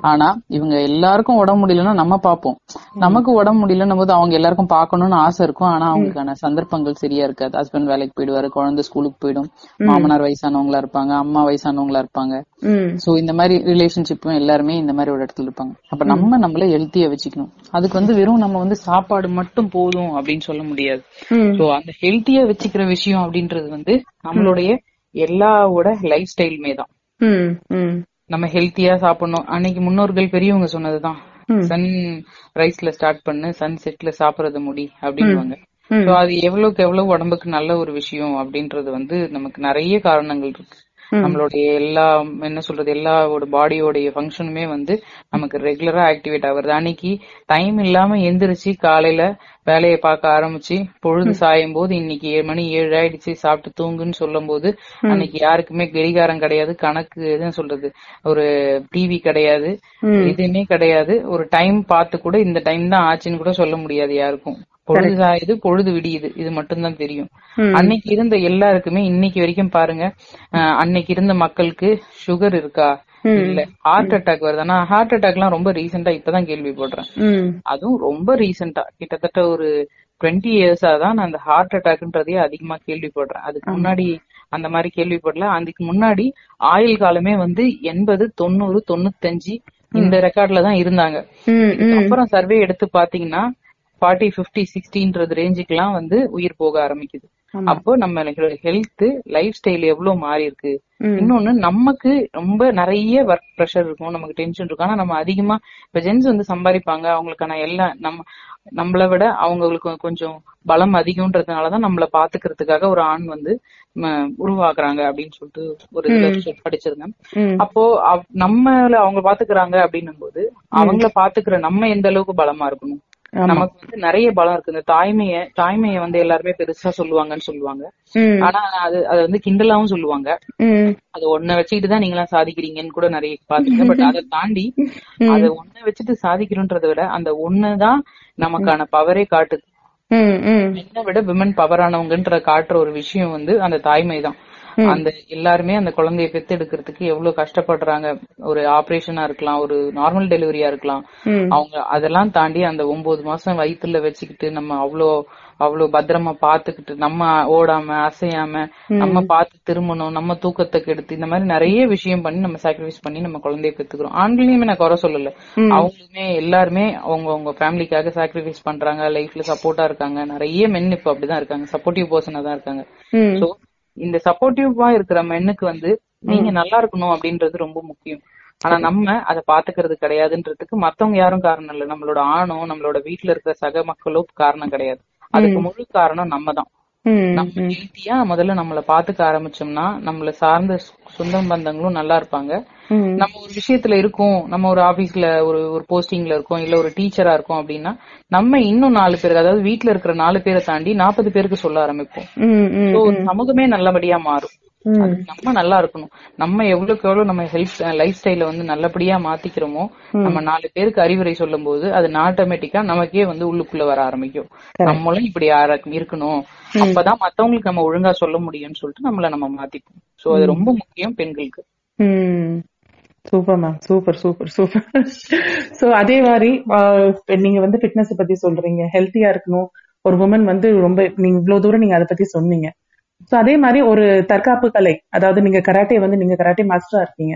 ஆனா இவங்க எல்லாருக்கும் உடம்பு முடியலன்னா நம்ம பாப்போம் நமக்கு உடம்பு முடியலன்னும் போது அவங்க எல்லாருக்கும் பார்க்கணும்னு ஆசை இருக்கும். ஆனா அவங்களுக்கான சந்தர்ப்பங்கள் சரியா இருக்காது. ஹஸ்பண்ட் வேலைக்கு போயிடுவாரு குழந்தை ஸ்கூலுக்கு போயிடும். மாமனார் வயசானவங்களா இருப்பாங்க அம்மா வயசானவங்களா இருப்பாங்க. சோ இந்த மாதிரி ரிலேஷன்ஷிப்பும் எல்லாருமே இந்த மாதிரி ஒரு இடத்துல இருப்பாங்க. அப்ப நம்ம நம்மள ஹெல்த்தியா வச்சுக்கணும். அதுக்கு வந்து வெறும் நம்ம வந்து சாப்பாடு மட்டும் போதும் அப்படின்னு சொல்ல முடியாது. சோ அந்த ஹெல்த்தியா வச்சுக்கிற விஷயம் அப்படின்றது வந்து நம்மளுடைய எல்லாவோட லைஃப் ஸ்டைலுமே தான் நம்ம ஹெல்த்தியா சாப்பிடணும். அன்னைக்கு முன்னோர்கள் பெரியவங்க சொன்னதுதான். சன் ரைஸ்ல ஸ்டார்ட் பண்ணு சன் செட்ல சாப்பிடறது முடி அப்படின்வாங்க அது எவ்வளவுக்கு எவ்வளவு உடம்புக்கு நல்ல ஒரு விஷயம் அப்படின்றது வந்து நமக்கு நிறைய காரணங்கள் இருக்கு. நம்மளுடைய எல்லா என்ன சொல்றது எல்லாவோட பாடியோடைய ஃபங்க்ஷனுமே வந்து நமக்கு ரெகுலரா ஆக்டிவேட் ஆகுறது. அன்னைக்கு டைம் இல்லாம எந்திரிச்சு காலையில வேலையை பார்க்க ஆரம்பிச்சு பொழுது சாயும் போது இன்னைக்கு ஏழு மணி ஏழு ஆயிடுச்சு சாப்பிட்டு தூங்குன்னு சொல்லும் போது அன்னைக்கு யாருக்குமே கடிகாரம் கிடையாது கணக்கு எதுவும் சொல்றது ஒரு டிவி கிடையாது எதுவுமே கிடையாது. ஒரு டைம் பார்த்து கூட இந்த டைம் தான் ஆச்சுன்னு கூட சொல்ல முடியாது யாருக்கும். பொழுது சாயுது பொழுது விடியுது. இது மட்டும்தான் தெரியும். அன்னைக்கு இருந்த எல்லாருக்குமே இன்னைக்கு வரைக்கும் பாருங்க அன்னைக்கு இருந்த மக்களுக்கு சுகர் இருக்கா? இல்ல. ஹார்ட் அட்டாக் வருது ஆனா ஹார்ட் அட்டாக் எல்லாம் ரொம்ப ரீசெண்டா இப்பதான் கேள்விப்படுறேன். அதுவும் ரொம்ப ரீசெண்டா கிட்டத்தட்ட ஒரு டுவெண்ட்டி இயர்ஸா தான் நான் அந்த ஹார்ட் அட்டாக்ன்றதையே அதிகமா கேள்விப்படுறேன். அதுக்கு முன்னாடி அந்த மாதிரி கேள்விப்படல. அதுக்கு முன்னாடி ஆயுள் காலமே வந்து எண்பது தொண்ணூறு தொண்ணூத்தஞ்சு இந்த ரெக்கார்ட்ல தான் இருந்தாங்க. அப்புறம் சர்வே எடுத்து பாத்தீங்கன்னா ஃபார்ட்டி பிப்டி சிக்ஸ்டின்றது ரேஞ்சுக்குலாம் வந்து உயிர் போக ஆரம்பிக்குது. அப்போ நம்ம ஹெல்த் லைஃப் ஸ்டைல் எவ்வளவு மாறி இருக்கு. இன்னொன்னு நமக்கு ரொம்ப நிறைய ஒர்க் ப்ரெஷர் இருக்கும் நமக்கு டென்ஷன் இருக்கும் ஆனா நம்ம அதிகமா இப்ப ஜென்ஸ் வந்து சம்பாதிப்பாங்க அவங்களுக்கான எல்லாம் நம்ம நம்மள விட அவங்களுக்கு கொஞ்சம் பலம் அதிகம்ன்றதுனாலதான் நம்மள பாத்துக்கிறதுக்காக ஒரு ஆண் வந்து உருவாக்குறாங்க அப்படின்னு சொல்லிட்டு ஒரு இதுல படிச்சிருந்தேன். அப்போ நம்மள அவங்க பாத்துக்கிறாங்க அப்படின்னும் போது அவங்கள பாத்துக்கிற நம்ம எந்த அளவுக்கு பலமா இருக்கணும். நமக்கு வந்து நிறைய பலம் இருக்கு. இந்த தாய்மைய தாய்மைய வந்து எல்லாருமே பெருசா சொல்லுவாங்கன்னு சொல்லுவாங்க. ஆனா அது அது வந்து கிண்டலாவும் சொல்லுவாங்க. அது ஒன்ன வச்சுக்கிட்டு தான் நீங்க எல்லாம் சாதிக்கிறீங்கன்னு கூட நிறைய பாத்துருக்கேன். பட் அதை தாண்டி அத ஒன்ன வச்சுட்டு சாதிக்கிறோன்றதை விட அந்த ஒண்ணுதான் நமக்கான பவரே காட்டுது. பெண்ணை விட விமன் பவரானவங்கன்ற காட்டுற ஒரு விஷயம் வந்து அந்த தாய்மை தான். அந்த எல்லாருமே அந்த குழந்தைய பெத்து எடுக்கிறதுக்கு எவ்வளவு கஷ்டப்படுறாங்க. ஒரு ஆபரேஷனா இருக்கலாம் ஒரு நார்மல் டெலிவரியா இருக்கலாம். அவங்க அதெல்லாம் தாண்டி அந்த ஒன்பது மாசம் வயித்துல வச்சுக்கிட்டு நம்ம அவ்வளோ அவ்வளவு பத்திரமா பாத்துக்கிட்டு நம்ம ஓடாம அசையாம நம்ம பார்த்து திரும்பணும் நம்ம தூக்கத்தை கெடுத்து இந்த மாதிரி நிறைய விஷயம் பண்ணி நம்ம சாக்ரிஃபைஸ் பண்ணி நம்ம குழந்தைய பெத்துக்கிறோம். ஆண்களையுமே நான் குறை சொல்லல. அவங்களுமே எல்லாருமே அவங்க அவங்க ஃபேமிலிக்காக சாக்ரிஃபைஸ் பண்றாங்க லைஃப்ல சப்போர்ட்டா இருக்காங்க. நிறைய மென் இப்ப அப்படிதான் இருக்காங்க. சப்போர்ட்டிவ் பர்சனா தான் இருக்காங்க. சோ இந்த சப்போர்ட்டிவா இருக்கிற மென்னுக்கு வந்து நீங்க நல்லா இருக்கணும் அப்படின்றது ரொம்ப முக்கியம். ஆனா நம்ம அதை பாத்துக்கிறது கிடையாதுன்றதுக்கு மத்தவங்க யாரும் காரணம் இல்ல. நம்மளோட ஆணோ நம்மளோட வீட்டுல இருக்கிற சக மக்களோ காரணம் கிடையாது. அதுக்கு முழு காரணம் நம்ம தான். நம்ம ஹெல்த்தியா முதல்ல நம்மள பாத்துக்க ஆரம்பிச்சோம்னா நம்மள சார்ந்த சொந்தம் பந்தங்களும் நல்லா இருப்பாங்க. நம்ம ஒரு விஷயத்துல இருக்கோம் நம்ம ஒரு ஆபீஸ்ல ஒரு ஒரு போஸ்டிங்ல இருக்கோம் இல்ல ஒரு டீச்சரா இருக்கோம் அப்படின்னா நம்ம இன்னும் நாலு பேருக்கு அதாவது வீட்ல இருக்கிற நாலு பேரை தாண்டி நாற்பது பேருக்கு சொல்ல ஆரம்பிப்போம். சமூகமே நல்லபடியா மாறும். நம்ம நல்லா இருக்கணும். நம்ம எவ்வளவுக்கு எவ்வளவு நம்ம ஹெல்த் லைஃப் ஸ்டைல வந்து நல்லபடியா மாத்திக்கிறோமோ நம்ம நாலு பேருக்கு அறிவுரை சொல்லும் போது அது ஆட்டோமேட்டிக்கா நமக்கே வந்து உள்ளுக்குள்ள வர ஆரம்பிக்கும். நம்மளும் இப்படி இருக்கணும். அப்பதான் மத்தவங்களுக்கு நம்ம ஒழுங்கா சொல்ல முடியும்னு சொல்லிட்டு நம்மள நம்ம மாத்திப்போம். சோ அது ரொம்ப முக்கியம் பெண்களுக்கு. Super ma'am super super super so அதே மாதிரி நீங்க வந்து ஃபிட்னஸ் பத்தி சொல்றீங்க. ஹெல்த்தியா இருக்கணும். ஒரு உமன் வந்து ரொம்ப நீங்க இவ்வளவு தூரம் நீங்க அதை பத்தி சொன்னீங்க. சோ அதே மாதிரி ஒரு தற்காப்பு கலை. அதாவது நீங்க கராட்டே வந்து நீங்க கராட்டே மாஸ்டரா இருக்கீங்க.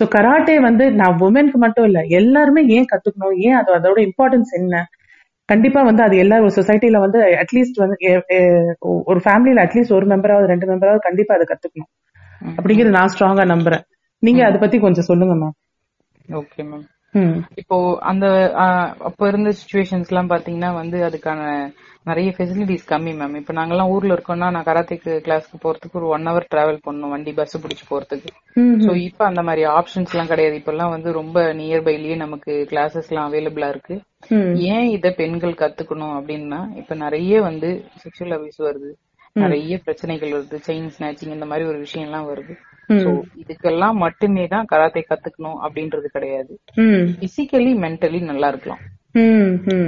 சோ கராட்டே வந்து நான் உமனுக்கு மட்டும் இல்ல எல்லாருமே ஏன் கத்துக்கணும்? ஏன் அது அதோட இம்பார்ட்டன்ஸ் என்ன? கண்டிப்பா வந்து அது எல்லா ஒரு சொசைட்டில வந்து அட்லீஸ்ட் வந்து ஒரு ஃபேமிலில அட்லீஸ்ட் ஒரு மெம்பராவது ரெண்டு மெம்பராவது கண்டிப்பா அதை கத்துக்கணும். அப்படிங்கறது நான் ஸ்ட்ராங்கா நம்புறேன். நீங்க அதை பத்தி கொஞ்சம் சொல்லுங்க மேம் ஓகே மேம் இப்போ அந்த அப்ப இருந்த சுச்சுவேஷன்ஸ் எல்லாம் பாத்தீங்கன்னா வந்து அதுக்கான நிறைய ஃபெசிலிட்டிஸ் கம்மி மேம் இப்ப நாங்கெல்லாம் ஊர்ல இருக்கோம்னா நான் கராத்தேக்கு கிளாஸ்க்கு போறதுக்கு ஒரு ஒன் ஹவர் டிராவல் பண்ணணும் வண்டி பஸ் பிடிச்சு போறதுக்கு. சோ இப்ப அந்த மாதிரி ஆப்ஷன்ஸ் எல்லாம் கிடையாது. இப்ப எல்லாம் வந்து ரொம்ப நியர்பைலயே நமக்கு கிளாஸஸ் எல்லாம் அவைலபிளா இருக்கு. ஏன் இத பெண்கள் கத்துக்கணும் அப்படின்னா இப்ப நிறைய வந்து செக்ஷுவல் அபியூஸ் வருது. நிறைய பிரச்சனைகள் வருது. செயின் ஸ்நாச்சிங் இந்த மாதிரி ஒரு விஷயம் எல்லாம் வருது. இதுக்கெல்லாம் மட்டுமே தான் கராத்தே கத்துக்கணும் அப்படின்றது கிடையாது. பிசிக்கலி மென்டலி நல்லா இருக்கலாம்.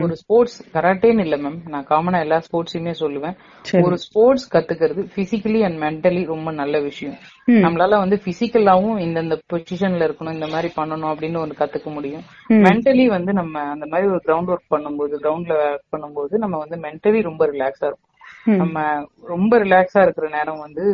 ஒரு ஸ்போர்ட்ஸ் கராட்டேன்னு இல்ல மேம் நான் காமனா எல்லா ஸ்போர்ட்ஸுமே சொல்லுவேன். ஒரு ஸ்போர்ட்ஸ் கத்துக்கிறது பிசிக்கலி அண்ட் மென்டலி ரொம்ப நல்ல விஷயம். நம்மளால வந்து பிசிக்கலாவும் இந்தந்த பொசிஷன்ல இருக்கணும் இந்த மாதிரி பண்ணணும் அப்படின்னு ஒன்று கத்துக்க முடியும். மென்டலி வந்து நம்ம அந்த மாதிரி ஒரு கிரவுண்ட் ஒர்க் பண்ணும்போது கிரவுண்ட்ல ஒர்க் பண்ணும்போது நம்ம வந்து மென்டலி ரொம்ப ரிலாக்ஸா இருக்கும். நம்ம ரொம்ப ரிலாக்ஸா இருக்கிற நேரம் வந்து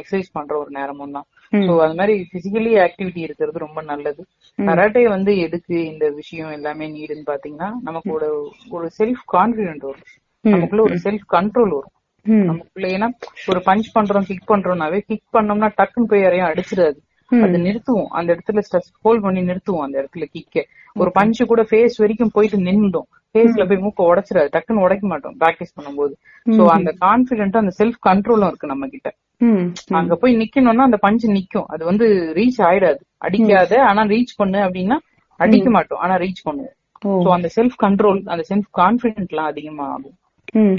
எக்ஸசைஸ் பண்ற ஒரு நேரமும் தான். சோ அது மாதிரி பிசிக்கலி ஆக்டிவிட்டி இருக்கிறது ரொம்ப நல்லது. கராட்டே வந்து எதுக்கு இந்த விஷயம் எல்லாமே நீடுன்னு பாத்தீங்கன்னா நமக்கு ஒரு ஒரு செல்ஃப் கான்பிடென்ட் வரும் நமக்குள்ள ஒரு செல்ஃப் கண்ட்ரோல் வரும். நமக்குள்ள ஏன்னா ஒரு பஞ்ச் பண்றோம் கிக் பண்றோம்னாவே கிக் பண்ணோம்னா டக்குன்னு போய் யாரையும் அடிச்சிடாது. அது நிறுத்துவோம். அந்த இடத்துல ஸ்ட்ரெஸ் ஹோல்ட் பண்ணி நிறுத்துவோம் அந்த இடத்துல கிக்க ஒரு பஞ்சு கூட ஃபேஸ் வரைக்கும் போயிட்டு நின்றுடும் ஃபேஸ்ல போய் மூக்க உடைச்சிடாது. டக்குன்னு உடைக்க மாட்டோம் பிராக்டிஸ் பண்ணும்போது. சோ அந்த கான்பிடென்ட் அந்த செல்ஃப் கண்ட்ரோலும் இருக்கு நம்ம கிட்ட. அங்க போய் நிக்கணும்னா அந்த பஞ்சு நிக்கும். அது வந்து ரீச் ஆயிடாது. அடிக்காத ஆனா ரீச் பண்ணு அப்படின்னா அடிக்க மாட்டோம். ஆனா ரீச் பண்ணுவோம். சோ அந்த செல்ஃப் கண்ட்ரோல் அந்த செல்ஃப் கான்பிடென்ட் எல்லாம் அதிகமா ஆகும்.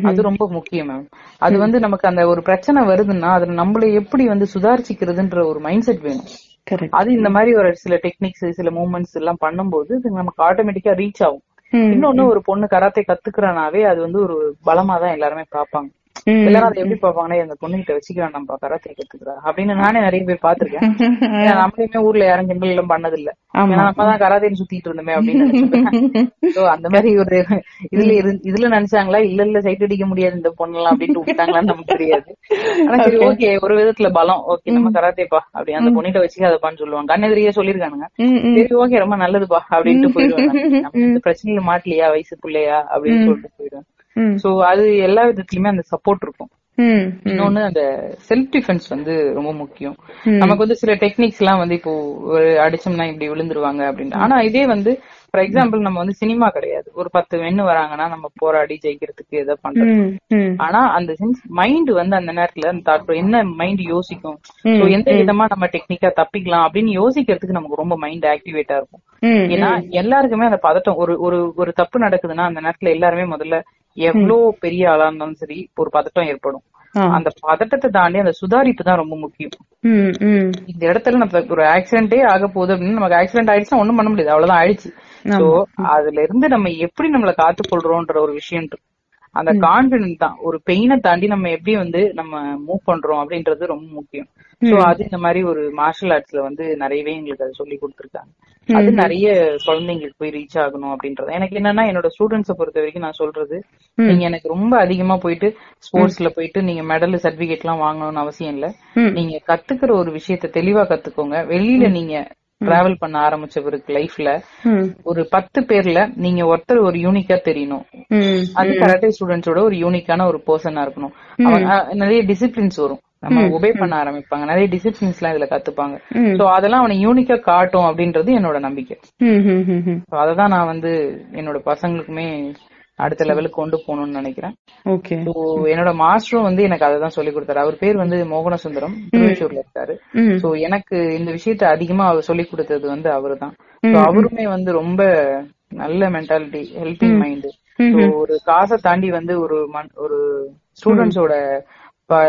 அது ரொம்ப முக்கியம் மேம் அது வந்து நமக்கு அந்த ஒரு பிரச்சனை வருதுன்னா அதுல நம்மள எப்படி வந்து சுதாரிச்சுக்கிறதுன்ற ஒரு மைண்ட் செட் வேணும் அது இந்த மாதிரி ஒரு சில டெக்னிக்ஸ் சில மூவ்மெண்ட்ஸ் எல்லாம் பண்ணும்போது நமக்கு ஆட்டோமேட்டிக்கா ரீச் ஆகும். இன்னொன்னு ஒரு பொண்ணு கராத்தே கத்துக்கிறனாவே அது வந்து ஒரு பலமா தான் எல்லாருமே பாப்பாங்க. எல்லாரும் அதை எப்படி பாப்பாங்கன்னா அந்த பொண்ணு கிட்ட வச்சுக்கிறான் நம்ம கராத்தே கத்துக்கிறா அப்படின்னு நானே நிறைய பேர் பாத்திருக்கேன் நம்மளுமே ஊர்ல யாரும் கிண்டல் எல்லாம் பண்ணது இல்ல. ஏன்னா நம்ம தான் கராத்தேன்னு சுத்திட்டு இருந்தோமே அப்படின்னு அந்த மாதிரி ஒரு இதுல இதுல நினைச்சாங்களா இல்ல இல்ல சைட் அடிக்க முடியாது இந்த பொண்ணெல்லாம் அப்படின்னு விட்டாங்களான்னு நமக்கு தெரியாது. ஆனா சரி ஓகே ஒரு விதத்துல பலம். ஓகே நம்ம கராத்தேப்பா அப்படி அந்த பொண்ணிட்ட வச்சுக்காதப்பான்னு சொல்லுவாங்க. கண்ணெதிரியே சொல்லிருக்கானுங்க. சரி ஓகே ரொம்ப நல்லதுப்பா அப்படின்ட்டு போயிடுவாங்க. பிரச்சனையில மாட்டலையா வயசு பிள்ளையா அப்படின்னு சொல்லிட்டு போயிடுவேன் ம், சோ அது எல்லா விதத்துலயுமே அந்த சப்போர்ட் இருக்கும். இன்னொன்னு அந்த செல்ஃப் டிஃபென்ஸ் வந்து ரொம்ப முக்கியம். நமக்கு வந்து சில டெக்னிக்ஸ் எல்லாம் வந்து இப்போ அடிச்சோம்னா இப்படி விழுந்துருவாங்க அப்படின்ட்டு. ஆனா இதே வந்து ஃபார் எக்ஸாம்பிள் நம்ம வந்து சினிமா கிடையாது. ஒரு பத்து வெண்ணு வராங்கன்னா நம்ம போராடி ஜெயிக்கிறதுக்கு எதை பண்றது ம், ம். ஆனா அந்த மைண்ட் வந்து அந்த நேரத்துல அந்த pro- என்ன மைண்ட் யோசிக்கும்? எந்த விதமா நம்ம டெக்னிக்கா தப்பிக்கலாம் அப்படின்னு யோசிக்கிறதுக்கு நமக்கு ரொம்ப மைண்ட் ஆக்டிவேட்டா இருக்கும். ஏன்னா எல்லாருக்குமே அந்த பதட்டம் ஒரு ஒரு ஒரு தப்பு நடக்குதுன்னா அந்த நேரத்துல எல்லாருமே முதல்ல எவ்வளவு பெரிய ஆளா இருந்தாலும் சரி ஒரு பதட்டம் ஏற்படும். அந்த பதட்டத்தை தாண்டி அந்த சுதாரிப்பு தான் ரொம்ப முக்கியம். இந்த இடத்துல நம்ம ஒரு ஆக்சிடென்டே ஆக போகுது அப்படின்னு நமக்கு ஆக்சிடென்ட் ஆயிடுச்சுன்னா ஒண்ணும் பண்ண முடியாது. அவ்வளவுதான் ஆயிடுச்சு. சோ அதுல இருந்து நம்ம எப்படி நம்மள காத்துக்கொள்றோம்ன்ற ஒரு விஷயம் இருக்கு. அந்த கான்பிடன்ட் தான். ஒரு பெயினை தாண்டி நம்ம எப்படி வந்து நம்ம மூவ் பண்றோம் அப்படின்றது ரொம்ப முக்கியம். சோ அது இந்த மாதிரி ஒரு மார்ஷல் ஆர்ட்ஸ்ல வந்து நிறையவே எங்களுக்கு அது சொல்லி கொடுத்துருக்காங்க. அது நிறைய குழந்தைங்களுக்கு போய் ரீச் ஆகணும் அப்படின்றது. எனக்கு என்னன்னா என்னோட ஸ்டூடெண்ட்ஸ பொறுத்த வரைக்கும் நான் சொல்றது நீங்க எனக்கு ரொம்ப அதிகமா போயிட்டு ஸ்போர்ட்ஸ்ல போயிட்டு நீங்க மெடல் சர்டிபிகேட் எல்லாம் வாங்கணும்னு அவசியம் இல்ல. நீங்க கத்துக்கிற ஒரு விஷயத்த தெளிவா கத்துக்கோங்க. வெளியில நீங்க டிராவல் பண்ண ஆரம்பிச்ச பிறகு லைஃப்ல ஒரு பத்து பேர்ல நீங்க ஒருத்தர் ஒரு யூனிக்கா தெரியணும். அது கராட்டே ஸ்டூடெண்ட்ஸோட ஒரு யூனிக்கான ஒரு பர்சனா இருக்கணும். அவங்க நிறைய டிசிப்ளின்ஸ் வரும். நம்ம ஒபே பண்ண ஆரம்பிப்பாங்க. நிறைய டிசிப்ளின்ஸ் எல்லாம் இதுல கத்துப்பாங்க. சோ அதெல்லாம் அவனை யூனிக்கா காட்டும் அப்படின்றது என்னோட நம்பிக்கை. அததான் நான் வந்து என்னோட பசங்களுக்குமே அடுத்த லெவலுக்கு கொண்டு போகணும்னு நினைக்கிறேன். என்னோட மாஸ்டரும் வந்து எனக்கு அதை தான் சொல்லி கொடுத்தாரு. அவர் பேர் வந்து மோகன சுந்தரம் திருவச்சூர்ல இருக்காரு. சோ எனக்கு இந்த விஷயத்த அதிகமா அவர் சொல்லி கொடுத்தது வந்து அவருதான். சோ அவருமே வந்து ரொம்ப நல்ல மென்டாலிட்டி ஹெல்பிங் மைண்ட் ஒரு காசை தாண்டி வந்து ஒரு ஒரு ஸ்டூடெண்ட்ஸோட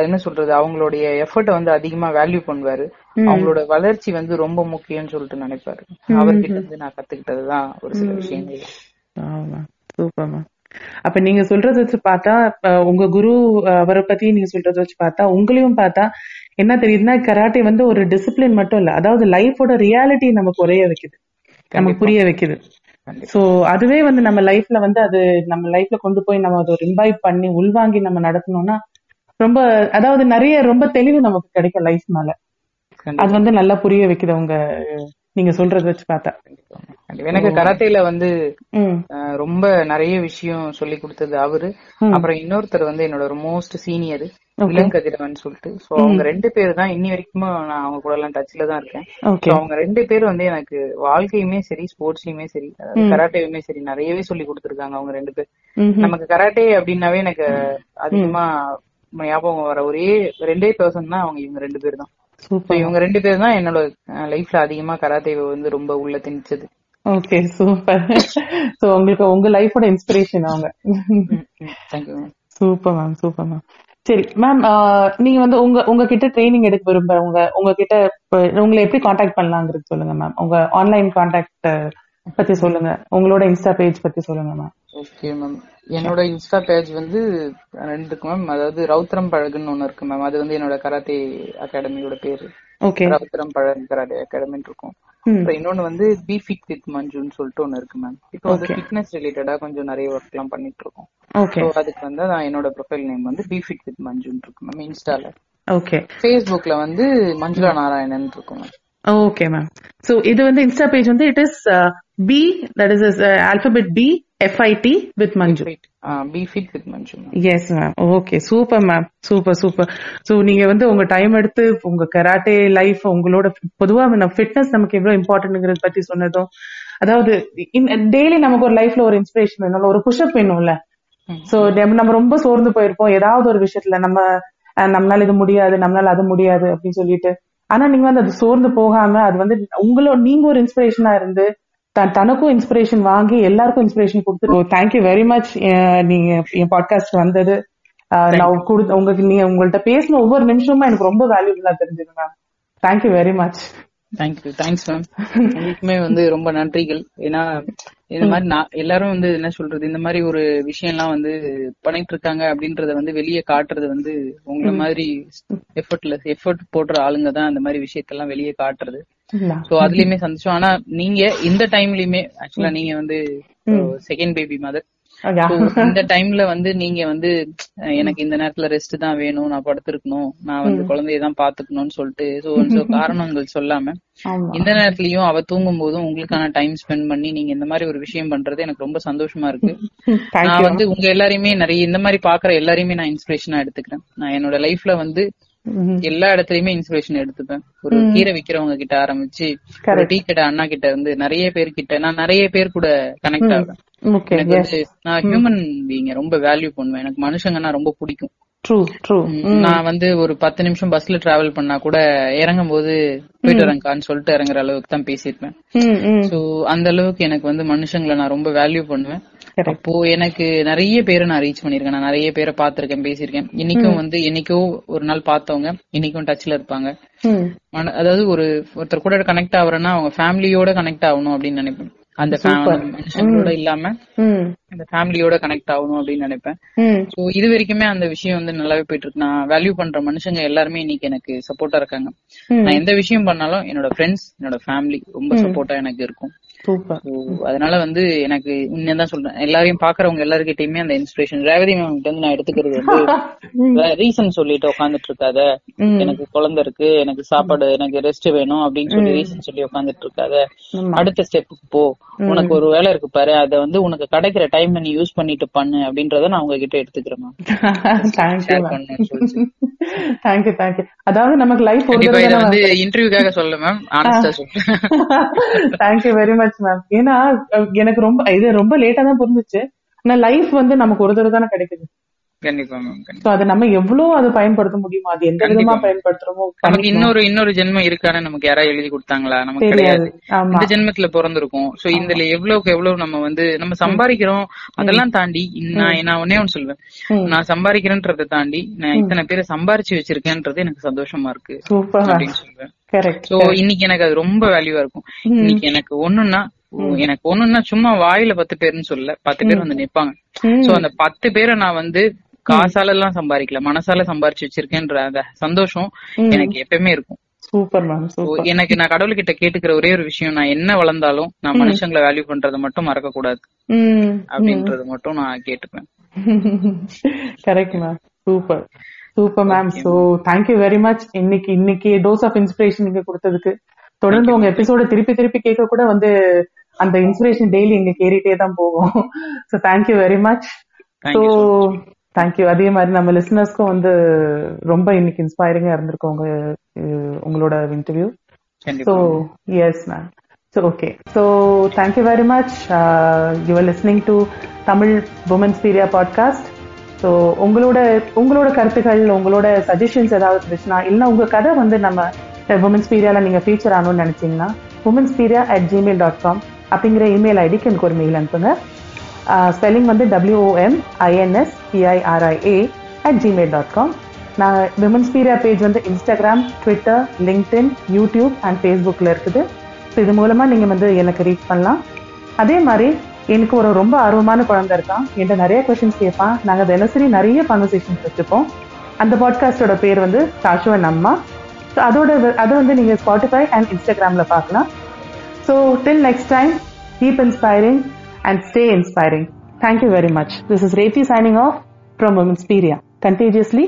என்ன சொல்றது அவங்களுடைய எஃபர்ட்டை வந்து அதிகமா வேல்யூ பண்ணுவாரு. அவங்களோட வளர்ச்சி வந்து ரொம்ப முக்கியம்னு சொல்லிட்டு நினைப்பாரு. அவர்கிட்ட இருந்து நான் கத்துக்கிட்டதுதான் ஒரு சில விஷயங்கள். ஆமா. சூப்பர்மா அப்ப நீங்க சொல்றத வச்சு பார்த்தா உங்க குரு அஹ், அவரை பத்தி நீங்க சொல்றத வச்சு பார்த்தா உங்களையும் பார்த்தா என்ன தெரியுதுன்னா கராட்டே வந்து ஒரு டிசிப்ளின் மட்டும் இல்ல. அதாவது லைஃபோட ரியாலிட்டி நமக்கு உரைய வைக்குது. நமக்கு புரிய வைக்குது. சோ அதுவே வந்து நம்ம லைஃப்ல வந்து அது நம்ம லைஃப்ல கொண்டு போய் நம்ம அதை இன்வைட் பண்ணி உள்வாங்கி நம்ம நடத்தணும்னா ரொம்ப அதாவது நிறைய ரொம்ப தெளிவு நமக்கு கிடைக்கும் லைஃப் மேல. கண்டிப்பா. அது வந்து நல்லா புரிய வைக்குது உங்க நீங்க சொல்றத வச்சு பார்த்தா. எனக்கு கராத்தேல வந்து ரொம்ப நிறைய விஷயம் சொல்லி கொடுத்தது அவரு. அப்புறம் இன்னொருத்தர் வந்து என்னோட மோஸ்ட் சீனியர் இளங்கதிரவன் சொல்லிட்டு. சோ அவங்க ரெண்டு பேர் தான் இன்னி வரைக்கும் நான் அவங்க கூட எல்லாம் டச்ல தான் இருக்கேன். அவங்க ரெண்டு பேரும் வந்து எனக்கு வாழ்க்கையுமே சரி ஸ்போர்ட்ஸ்லயுமே சரி அதாவது கராட்டேயுமே சரி நிறையவே சொல்லி கொடுத்திருக்காங்க அவங்க ரெண்டு பேர். நமக்கு கராட்டே அப்படின்னாவே எனக்கு அதிகமா ஞாபகம் வர ஒரே ரெண்டே பர்சன் தான் அவங்க இவங்க ரெண்டு பேர் தான். சூப்பர். இவங்க ரெண்டு பேர் தான் என்னோட லைஃப்ல அதிகமா கராத்தேவை வந்து ரொம்ப உள்ள திணிச்சது. Okay super. சோ உங்களுக்கு உங்க லைஃபோட இன்ஸ்பிரேஷன் அவங்க. சூப்பர் மேம் சூப்பர் மேம் சரி மேம் நீங்க வந்து உங்க உங்ககிட்ட ட்ரைனிங் எடுக்க விரும்புறவங்க உங்ககிட்ட உங்களை எப்படி காண்டாக்ட் பண்ணலாங்கிறது சொல்லுங்க மேம் உங்க ஆன்லைன் காண்டாக்ட் பத்தி சொல்லுங்க. உங்களோட இன்ஸ்டா பேஜ் பத்தி சொல்லுங்க மேம் ஓகே மேம் என்னோட இன்ஸ்டா பேஜ் வந்து ரெண்டு இருக்கு மேம் அதாவது ரவுத்திரம் பழகுன்னு ஒண்ணு இருக்கு மேம் அது வந்து என்னோட கராத்தே அகாடமியோட பேரு. ஓகே ரவுத்திரம் பழகு கராத்தே அகாடமின்னு இருக்கும். அப்புறம் இன்னொன்னு வந்து பி ஃபிட் வித் மஞ்சுன்னு சொல்லிட்டு ஒண்ணு இருக்கு மேம் இப்போ வந்து ஃபிட்னஸ் ரிலேட்டடா கொஞ்சம் நிறைய ஒர்க் எல்லாம் பண்ணிட்டு இருக்கோம். ஓகே அதுக்கு வந்து நான் என்னோட ப்ரொஃபைல் நேம் வந்து பி ஃபிட் வித் மஞ்சுன்னு இருக்கு மேம் இன்ஸ்டால ஓகே ஃபேஸ்புக்ல வந்து மஞ்சுளா நாராயணன் இருக்கும் மேம் ஓகே மேம் சோ இது வந்து இன்ஸ்டா பேஜ் வந்து it is B that is alphabet B F I T with Manju B fit with Manju yes ma'am okay super ma'am super super so நீங்க வந்து உங்க time எடுத்து உங்க karate life உங்களோட பொதுவா ஃபிட்னஸ் நமக்கு எவ்வளவு இம்பார்ட்டன்ட்ங்கிறத பத்தி சொன்னதும் அதாவது டெய்லி நமக்கு ஒரு லைஃப்ல ஒரு இன்ஸ்பிரேஷன் வேணும்ல ஒரு புஷ்அப் வேணும்ல. சோ நம்ம ரொம்ப சோர்ந்து போயிருப்போம். ஏதாவது ஒரு விஷயத்துல நம்ம நம்மளால இது முடியாது நம்மளால அது முடியாது அப்படின்னு சொல்லிட்டு ஆனா நீங்க வந்து அது சோர்ந்து போகாம அது வந்து உங்களோட நீங்க ஒரு இன்ஸ்பிரேஷனா இருந்து தனக்கும் இன்ஸ்பிரேஷன் வாங்கி எல்லாருக்கும் இன்ஸ்பிரேஷன் கொடுத்து தேங்க்யூ வெரி மச் நீங்க என் பாட்காஸ்ட் வந்தது. நான் கொடுத்த உங்களுக்கு நீங்க உங்கள்ட்ட பேசின ஒவ்வொரு நிமிஷமும் எனக்கு ரொம்ப வேல்யூபிளா தெரிஞ்சது ma'am thank you very much thank you thanks ma'am உங்களுக்குமே வந்து ரொம்ப நன்றிகள். ஏன்னா இந்த மாதிரி நான் எல்லாரும் வந்து என்ன சொல்றது இந்த மாதிரி ஒரு விஷயம் எல்லாம் வந்து பண்ணிட்டு இருக்காங்க அப்படின்றத வந்து வெளியே காட்டுறது வந்து உங்களை மாதிரி எஃபர்ட்லெஸ் எஃபர்ட் போடுற ஆளுங்க தான் அந்த மாதிரி விஷயத்தெல்லாம் வெளியே காட்டுறது. சோ அதுலயுமே சந்தோஷம். ஆனா நீங்க இந்த டைம்லயுமே ஆக்சுவலா நீங்க வந்து செகண்ட் பேபி மதர் இந்த டைம்ல வந்து நீங்க வந்து எனக்கு இந்த நேரத்துல ரெஸ்ட் தான் வேணும் நான் படுத்திருக்கணும் நான் வந்து குழந்தைய தான் பாத்துக்கணும்னு சொல்லிட்டு சோ காரணங்கள் சொல்லாம இந்த நேரத்துலயும் அவ தூங்கும் போதும் உங்களுக்கான டைம் ஸ்பெண்ட் பண்ணி நீங்க இந்த மாதிரி ஒரு விஷயம் பண்றது எனக்கு ரொம்ப சந்தோஷமா இருக்கு. நான் வந்து உங்க எல்லாரையுமே நிறைய இந்த மாதிரி பாக்குற எல்லாரையுமே நான் இன்ஸ்பிரேஷனா எடுத்துக்கிறேன். நான் என்னோட லைஃப்ல வந்து எல்லா இடத்துலயுமே இன்ஸ்பிரேஷன் எடுத்துப்பேன். ஒரு கீரை விக்கிறவங்க கிட்ட ஆரம்பிச்சு ஒரு டீ கடை அண்ணா கிட்ட இருந்து நிறைய பேர் கிட்ட நான் நிறைய பேர் கூட கனெக்ட் வந்து நான் ஹியூமன் பீங்க ரொம்ப வேல்யூ பண்ணுவேன். எனக்கு மனுஷங்கன்னா ரொம்ப பிடிக்கும். நான் வந்து ஒரு பத்து நிமிஷம் பஸ்ல டிராவல் பண்ணா கூட இறங்கும் போது போயிட்டு வரேங்கான்னு சொல்லிட்டு இறங்குற அளவுக்கு தான் பேசியிருப்பேன். சோ அந்த அளவுக்கு எனக்கு வந்து மனுஷங்களை நான் ரொம்ப வேல்யூ பண்ணுவேன். அப்போ எனக்கு நிறைய பேரை நான் ரீச் பண்ணிருக்கேன் நான் நிறைய பேரை பாத்திருக்கேன் பேசியிருக்கேன். இன்னைக்கும் வந்து என்னைக்கோ ஒரு நாள் பார்த்தவங்க இன்னைக்கும் டச்ல இருப்பாங்க. அதாவது ஒரு ஒருத்தர் கூட கனெக்ட் ஆகுறேன்னா அவங்க ஃபேமிலியோட கனெக்ட் ஆகணும் அப்படின்னு நினைப்பேன். அந்த மனுஷங்களோட இல்லாம அந்த ஃபேமிலியோட கனெக்ட் ஆகணும் அப்படின்னு நினைப்பேன். சோ இது வரைக்குமே அந்த விஷயம் வந்து நல்லாவே போயிட்டு இருக்கு நான் வேல்யூ பண்ற மனுஷங்க எல்லாருமே இன்னைக்கு எனக்கு சப்போர்ட்டா இருக்காங்க. நான் எந்த விஷயம் பண்ணாலும் என்னோட ஃப்ரெண்ட்ஸ் என்னோட ஃபேமிலி ரொம்ப சப்போர்ட்டா எனக்கு இருக்கும். அதனால வந்து எனக்கு தான் சொல்றேன். எல்லாரையும் பாக்குறவங்க எல்லாருக்கிட்டயுமே அந்த இன்ஸ்பிரேஷன் ரேவதி மேம் கிட்ட இருந்து நான் எடுத்துக்கிறது வந்து ரீசன் சொல்லிட்டு உட்காந்துட்டு இருக்காத. எனக்கு குழந்தை இருக்கு எனக்கு சாப்பாடு எனக்கு ரெஸ்ட் வேணும் அப்படின்னு சொல்லி ரீசன் சொல்லி உட்காந்துட்டு இருக்காத. அடுத்த ஸ்டெப்புக்கு போ. உனக்கு ஒரு வேலை இருக்கு பாரு அத வந்து உனக்கு கிடைக்கிற டைம் நீ யூஸ் பண்ணிட்டு பண்ணு அப்படின்றத நான் உங்ககிட்ட எடுத்துக்கிறேன் மேம். தேங்க்யூ தேங்க்யூ அதாவது நமக்கு லைஃப் வந்து இன்டர்வியூக்காக சொல்ல மேம் ஆனஸ்டா சொல்றேன் தேங்க்யூ வெரி மச் மேம் ஏன்னா எனக்கு ரொம்ப இது ரொம்ப லேட்டா தான் புரிஞ்சுச்சு. ஆனா லைஃப் வந்து நமக்கு ஒரு தடவை தானே கிடைக்குது. கண்டிப்பா அதை நம்ம எவ்வளவு அதை பயன்படுத்த முடியுமோ அது எந்த விதமா பயன்படுத்துறோமோ நமக்கு இன்னொரு இன்னொரு ஜென்மம் இருக்கான்னு நமக்கு யாராவது எழுதி கொடுத்தாங்களா? நமக்கு கிடையாது. இந்த ஜென்மத்துல பிறந்திருக்கோம். சோ இதுல எவ்வளவுக்கு எவ்வளவு நம்ம வந்து நம்ம சம்பாதிக்கிறோம் அதெல்லாம் தாண்டி நான் நான் ஒன்னே ஒன்னு சொல்லுவேன். ம். நான் சம்பாதிக்கிறேன்றதை தாண்டி நான் இத்தனை பேரை சம்பாரிச்சு வச்சிருக்கேன்றது எனக்கு சந்தோஷமா இருக்கு. அப்படின்னு சொல்லுவேன். கரெக்ட் சோ இன்னைக்கு எனக்கு அது ரொம்ப வேல்யூவா இருக்கும். இன்னைக்கு எனக்கு ஒண்ணுன்னா எனக்கு ஒண்ணுன்னா சும்மா வாயில பத்து பேர்னு சொல்ல பத்து பேர் வந்து நிப்பாங்க. சோ அந்த பத்து பேரை நான் வந்து காசால எல்லாம் சம்பாதிக்கல. மனசால சம்பாரிச்சு வச்சிருக்கேன்ற அந்த சந்தோஷம் எனக்கு எப்பவுமே இருக்கும். சூப்பர் மேம் எனக்கு நான் கடவுள்கிட்ட கேட்டுக்கிற ஒரே ஒரு விஷயம் நான் என்ன வளர்ந்தாலும் நான் மனுஷங்களை வேல்யூ பண்றதை மட்டும் மறக்க கூடாது அப்படின்றது மட்டும் நான் கேட்டுப்பேன். Correct ma'am super super ma'am so thank you very much இன்னைக்கு இன்னைக்கு டோஸ் ஆஃப் இன்ஸ்பிரேஷன் நீங்க கொடுத்ததுக்கு. தொடர்ந்து உங்க எபிசோட திருப்பி திருப்பி கேட்க கூட வந்து அந்த இன்ஸ்பிரேஷன் டெய்லி இங்க கேறிட்டே தான் போகும். So thank you very much so thank you அதே மாதிரி நம்ம லிசனர்ஸ்க்கும் வந்து ரொம்ப இன்னைக்கு இன்ஸ்பைரிங்கா இருந்திருக்கும் உங்க உங்களோட interview ma'am. So, okay. So, thank you very much. Uh, you are listening to Tamil Women's Peria podcast. So உங்களோட உங்களோட கருத்துக்கள் உங்களோட சஜஷன்ஸ் ஏதாவது இருந்துச்சுன்னா இல்லைன்னா உங்கள் கதை வந்து நம்ம உமன்ஸ் பீரியாவில் நீங்கள் ஃபீச்சர் ஆகணும்னு நினச்சிங்கன்னா women's Peria at Gmail dot com அப்படிங்கிற இமெயில் ஐடிக்கு எனக்கு ஒரு மெயில் அனுப்புங்க. ஸ்பெல்லிங் வந்து W O M I N S P I R I A at Gmail dot com நான் விமன்ஸ் பீரியா பேஜ் வந்து Instagram Twitter LinkedIn YouTube and ஃபேஸ்புக்கில் இருக்குது. ஸோ இது மூலமாக நீங்கள் வந்து எனக்கு ரீச் பண்ணலாம். அதே மாதிரி எனக்கு ஒரு ரொம்ப ஆர்வமான குழந்தை இருக்கான் என்கிட்ட நிறைய கொஷின்ஸ் கேட்பான். நாங்கள் தினசரி நிறைய கான்வர்சேஷன்ஸ் வச்சுப்போம். அந்த பாட்காஸ்டோட பேர் வந்து சாஷுவன் அம்மா. ஸோ அதோட அதை வந்து நீங்கள் ஸ்பாட்டிஃபை அண்ட் இன்ஸ்டாகிராமில் பார்க்கலாம். So till next time keep inspiring and stay inspiring thank you very much this is Rafi signing off from women's Peria contagiously